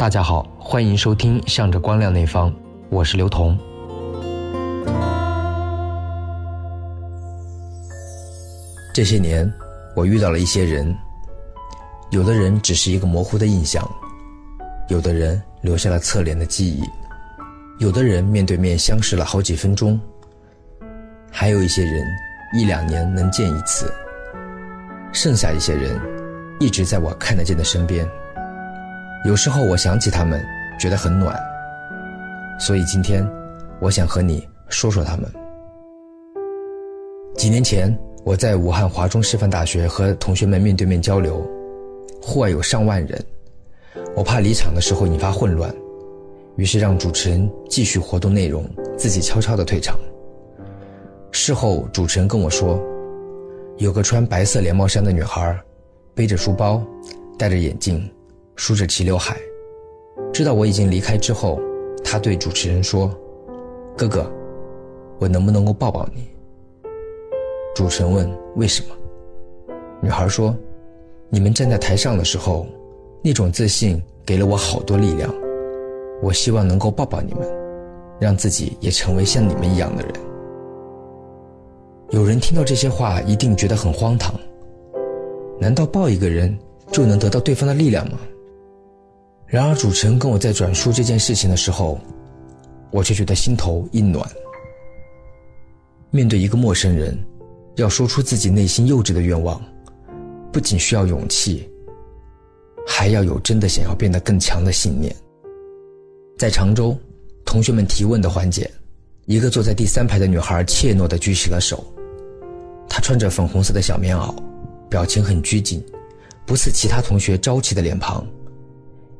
大家好，欢迎收听《向着光亮那方》，我是刘彤。这些年，我遇到了一些人，有的人只是一个模糊的印象，有的人留下了侧脸的记忆，有的人面对面相视了好几分钟，还有一些人一两年能见一次，剩下一些人一直在我看得见的身边。有时候我想起他们，觉得很暖，所以今天我想和你说说他们。几年前，我在武汉华中师范大学和同学们面对面交流，户外有上万人，我怕离场的时候引发混乱，于是让主持人继续活动内容，自己悄悄地退场。事后，主持人跟我说，有个穿白色连帽衫的女孩，背着书包，戴着眼镜。梳着齐刘海，知道我已经离开之后，他对主持人说：“哥哥，我能不能够抱抱你？”主持人问：“为什么？”女孩说：“你们站在台上的时候，那种自信给了我好多力量。我希望能够抱抱你们，让自己也成为像你们一样的人。”有人听到这些话一定觉得很荒唐，难道抱一个人就能得到对方的力量吗？然而，主持人跟我在转述这件事情的时候，我却觉得心头一暖。面对一个陌生人，要说出自己内心幼稚的愿望，不仅需要勇气，还要有真的想要变得更强的信念。在常州，同学们提问的环节，一个坐在第三排的女孩怯懦地举起了手。她穿着粉红色的小棉袄，表情很拘谨，不似其他同学朝气的脸庞。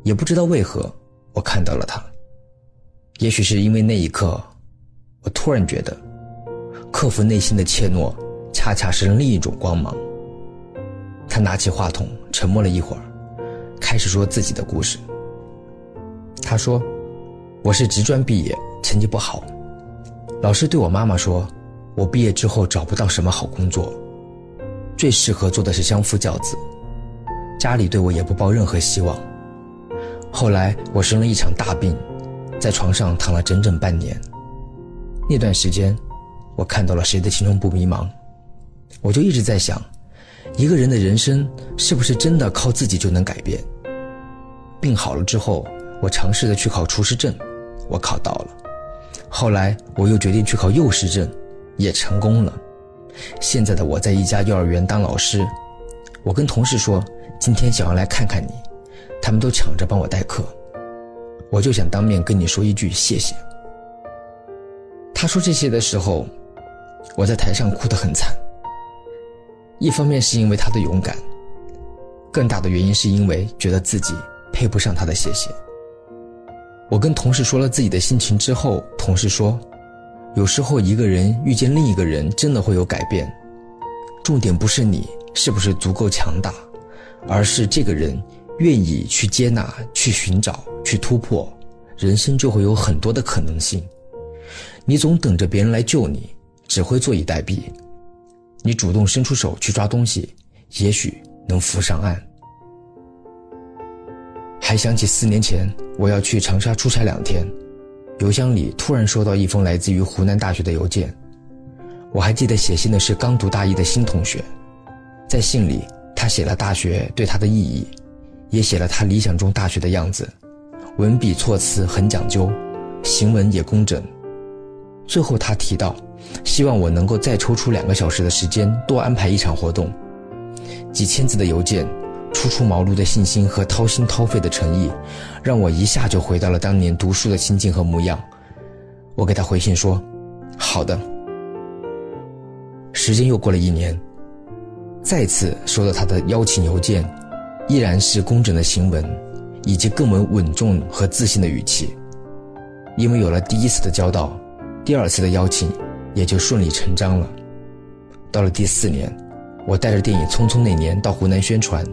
也不知道为何，我看到了他。也许是因为那一刻，我突然觉得，克服内心的怯懦，恰恰是另一种光芒。他拿起话筒，沉默了一会儿，开始说自己的故事。他说：“我是职专毕业，成绩不好。老师对我妈妈说，我毕业之后找不到什么好工作，最适合做的是相夫教子。家里对我也不抱任何希望。”后来我生了一场大病，在床上躺了整整半年。那段时间，我看到了谁的青春不迷茫，我就一直在想，一个人的人生是不是真的靠自己就能改变？病好了之后，我尝试着去考厨师证，我考到了。后来我又决定去考幼师证，也成功了。现在的我在一家幼儿园当老师，我跟同事说，今天想要来看看你。他们都抢着帮我代课，我就想当面跟你说一句谢谢。他说这些的时候，我在台上哭得很惨。一方面是因为他的勇敢，更大的原因是因为觉得自己配不上他的谢谢。我跟同事说了自己的心情之后，同事说，有时候一个人遇见另一个人，真的会有改变。重点不是你是不是足够强大，而是这个人。愿意去接纳、去寻找、去突破，人生就会有很多的可能性。你总等着别人来救你，只会坐以待毙。你主动伸出手去抓东西，也许能浮上岸。还想起四年前我要去长沙出差两天，邮箱里突然收到一封来自于湖南大学的邮件。我还记得写信的是刚读大一的新同学，在信里他写了大学对他的意义。也写了他理想中大学的样子，文笔措辞很讲究，行文也工整。最后他提到，希望我能够再抽出两个小时的时间，多安排一场活动。几千字的邮件，初出茅庐的信心和掏心掏肺的诚意，让我一下就回到了当年读书的心境和模样。我给他回信说：“好的。”时间又过了一年，再次收到他的邀请邮件。依然是工整的行文，以及更为稳重和自信的语气。因为有了第一次的交道，第二次的邀请也就顺理成章了。到了第四年，我带着电影《匆匆那年》到湖南宣传，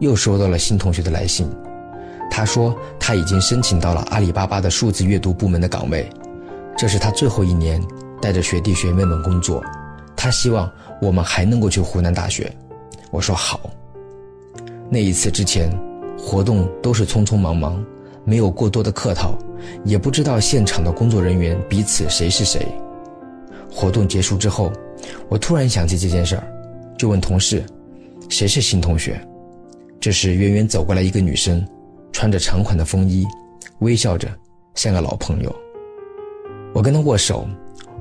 又收到了新同学的来信。他说他已经申请到了阿里巴巴的数字阅读部门的岗位，这是他最后一年带着学弟学妹们工作。他希望我们还能够去湖南大学。我说好。那一次之前，活动都是匆匆忙忙，没有过多的客套，也不知道现场的工作人员彼此谁是谁。活动结束之后，我突然想起这件事儿，就问同事：“谁是新同学？”这时，远远走过来一个女生，穿着长款的风衣，微笑着，像个老朋友。我跟她握手，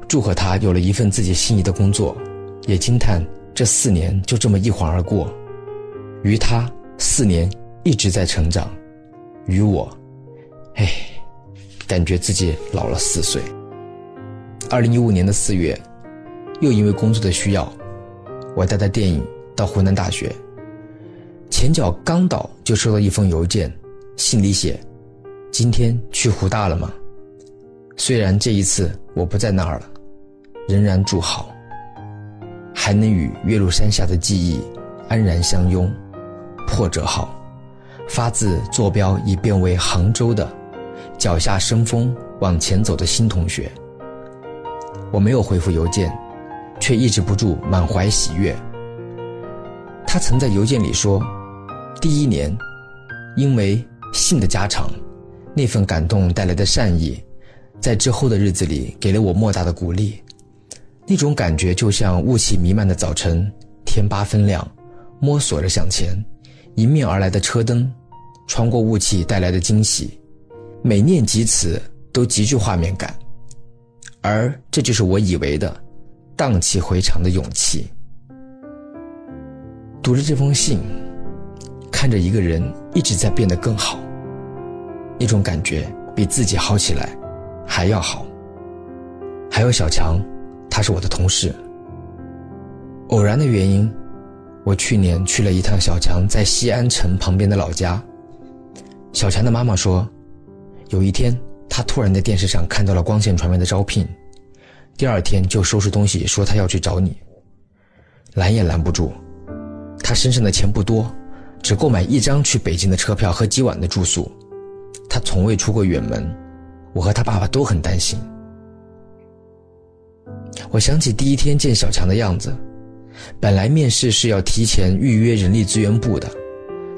祝贺她有了一份自己心仪的工作，也惊叹这四年就这么一晃而过。于她，四年一直在成长；于我，哎，感觉自己老了四岁。二零一五年的四月，又因为工作的需要，我带着电影到湖南大学。前脚刚到，就收到一封邮件，信里写：“今天去湖大了吗？”虽然这一次我不在那儿了，仍然祝好。还能与岳麓山下的记忆安然相拥，破折号，发自坐标已变为杭州的，脚下生风往前走的新同学。我没有回复邮件，却抑制不住满怀喜悦。他曾在邮件里说。第一年，因为信的加长，那份感动带来的善意，在之后的日子里给了我莫大的鼓励。那种感觉就像雾气弥漫的早晨，天八分亮，摸索着向前，迎面而来的车灯，穿过雾气带来的惊喜，每念及此都极具画面感。而这就是我以为的荡气回肠的勇气。读着这封信。看着一个人一直在变得更好，那种感觉比自己好起来还要好。还有小强，他是我的同事。偶然的原因，我去年去了一趟小强在西安城旁边的老家。小强的妈妈说，有一天他突然在电视上看到了光线传媒的招聘，第二天就收拾东西说他要去找你。拦也拦不住，他身上的钱不多。只购买一张去北京的车票和几晚的住宿，他从未出过远门，我和他爸爸都很担心。我想起第一天见小强的样子，本来面试是要提前预约人力资源部的，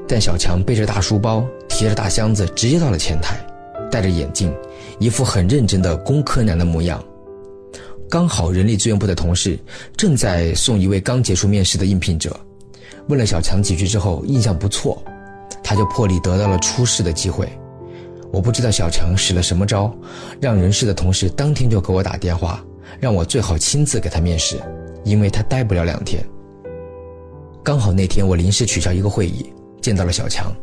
但小强背着大书包，提着大箱子，直接到了前台，戴着眼镜，一副很认真的工科男的模样。刚好人力资源部的同事正在送一位刚结束面试的应聘者。问了小强几句之后，印象不错，他就破例得到了初试的机会。我不知道小强使了什么招，让人事的同事当天就给我打电话，让我最好亲自给他面试，因为他待不了两天。刚好那天我临时取消一个会议，见到了小强。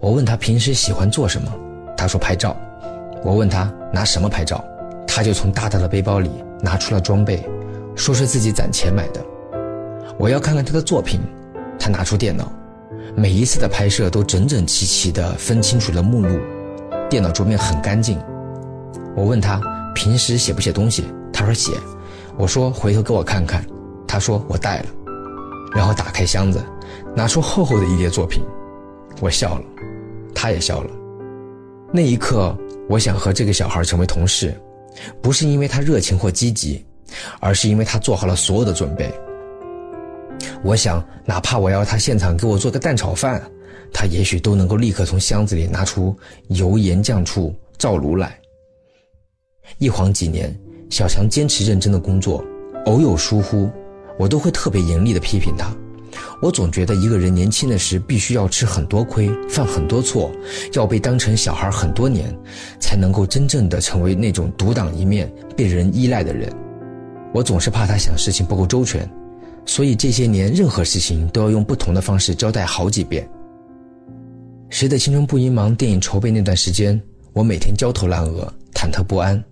我问他平时喜欢做什么，他说拍照。我问他拿什么拍照，他就从大大的背包里拿出了装备，说是自己攒钱买的。我要看看他的作品。他拿出电脑，每一次的拍摄都整整齐齐地分清楚了目录，电脑桌面很干净。我问他平时写不写东西，他说写。我说回头给我看看，他说我带了。然后打开箱子，拿出厚厚的一叠作品，我笑了，他也笑了。那一刻，我想和这个小孩成为同事，不是因为他热情或积极，而是因为他做好了所有的准备。我想，哪怕我要他现场给我做个蛋炒饭，他也许都能够立刻从箱子里拿出油盐酱醋灶炉来。一晃几年，小强坚持认真的工作，偶有疏忽，我都会特别严厉的批评他。我总觉得一个人年轻的时必须要吃很多亏，犯很多错，要被当成小孩很多年，才能够真正的成为那种独当一面、被人依赖的人。我总是怕他想事情不够周全。所以这些年，任何事情都要用不同的方式交代好几遍。《谁的青春不迷茫》电影筹备那段时间，我每天焦头烂额、忐忑不安。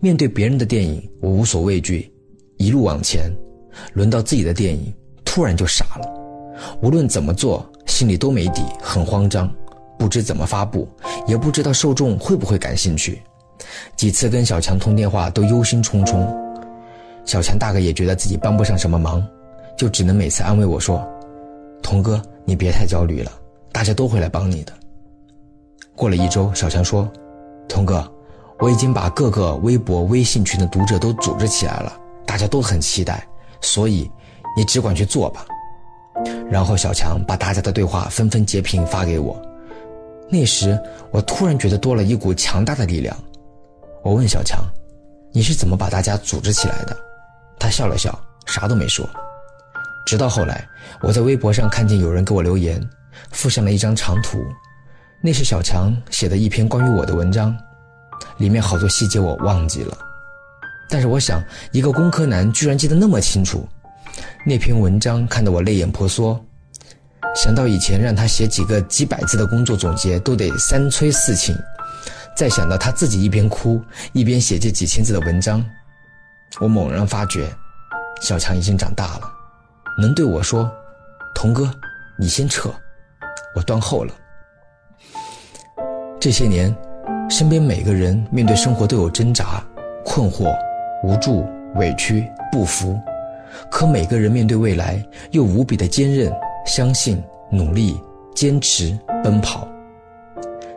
面对别人的电影，我无所畏惧，一路往前；轮到自己的电影，突然就傻了。无论怎么做，心里都没底，很慌张，不知怎么发布，也不知道受众会不会感兴趣。几次跟小强通电话，都忧心忡忡。小强大概也觉得自己帮不上什么忙。就只能每次安慰我说：“童哥，你别太焦虑了，大家都会来帮你的。”过了一周，小强说：“童哥，我已经把各个微博、微信群的读者都组织起来了，大家都很期待，所以你只管去做吧。”然后小强把大家的对话纷纷截屏发给我，那时我突然觉得多了一股强大的力量。我问小强：“你是怎么把大家组织起来的？”他笑了笑，啥都没说。直到后来，我在微博上看见有人给我留言，附上了一张长图，那是小强写的一篇关于我的文章，里面好多细节我忘记了。但是我想，一个工科男居然记得那么清楚，那篇文章看得我泪眼婆娑。想到以前让他写几个几百字的工作总结都得三催四请，再想到他自己一边哭一边写这几千字的文章，我猛然发觉，小强已经长大了，能对我说：“童哥，你先撤，我断后了。”这些年，身边每个人面对生活都有挣扎、困惑。无助、委屈、不服，可每个人面对未来又无比的坚韧、相信、努力、坚持、奔跑。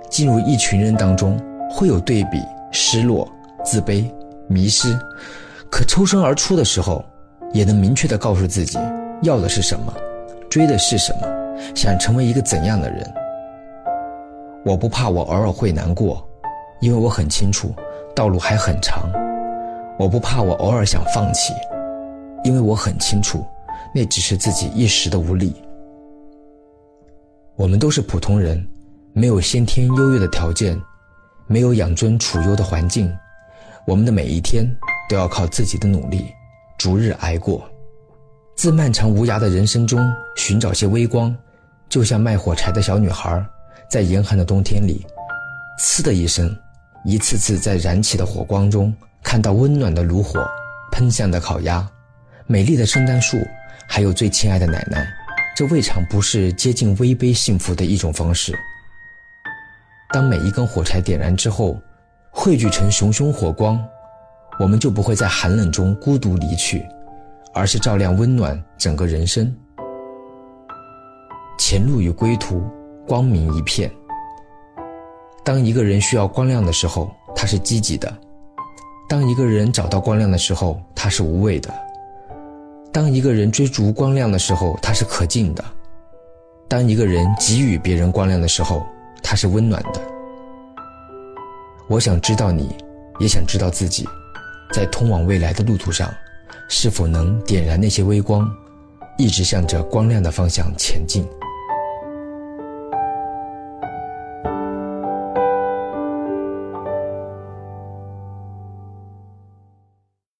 进入一群人当中，会有对比、失落、自卑、迷失，可抽身而出的时候，也能明确的告诉自己要的是什么，追的是什么，想成为一个怎样的人。我不怕我偶尔会难过，因为我很清楚，道路还很长。我不怕，我偶尔想放弃，因为我很清楚，那只是自己一时的无力。我们都是普通人，没有先天优越的条件，没有养尊处优的环境，我们的每一天都要靠自己的努力，逐日挨过。自漫长无涯的人生中寻找些微光，就像卖火柴的小女孩，在严寒的冬天里，呲的一声，一次次在燃起的火光中。看到温暖的炉火，喷香的烤鸭，美丽的圣诞树，还有最亲爱的奶奶，这未尝不是接近微杯幸福的一种方式。当每一根火柴点燃之后，汇聚成熊熊火光，我们就不会在寒冷中孤独离去，而是照亮温暖整个人生。前路与归途，光明一片。当一个人需要光亮的时候，他是积极的。当一个人找到光亮的时候，他是无畏的；当一个人追逐光亮的时候，他是可敬的；当一个人给予别人光亮的时候，他是温暖的。我想知道你，也想知道自己，在通往未来的路途上，是否能点燃那些微光，一直向着光亮的方向前进。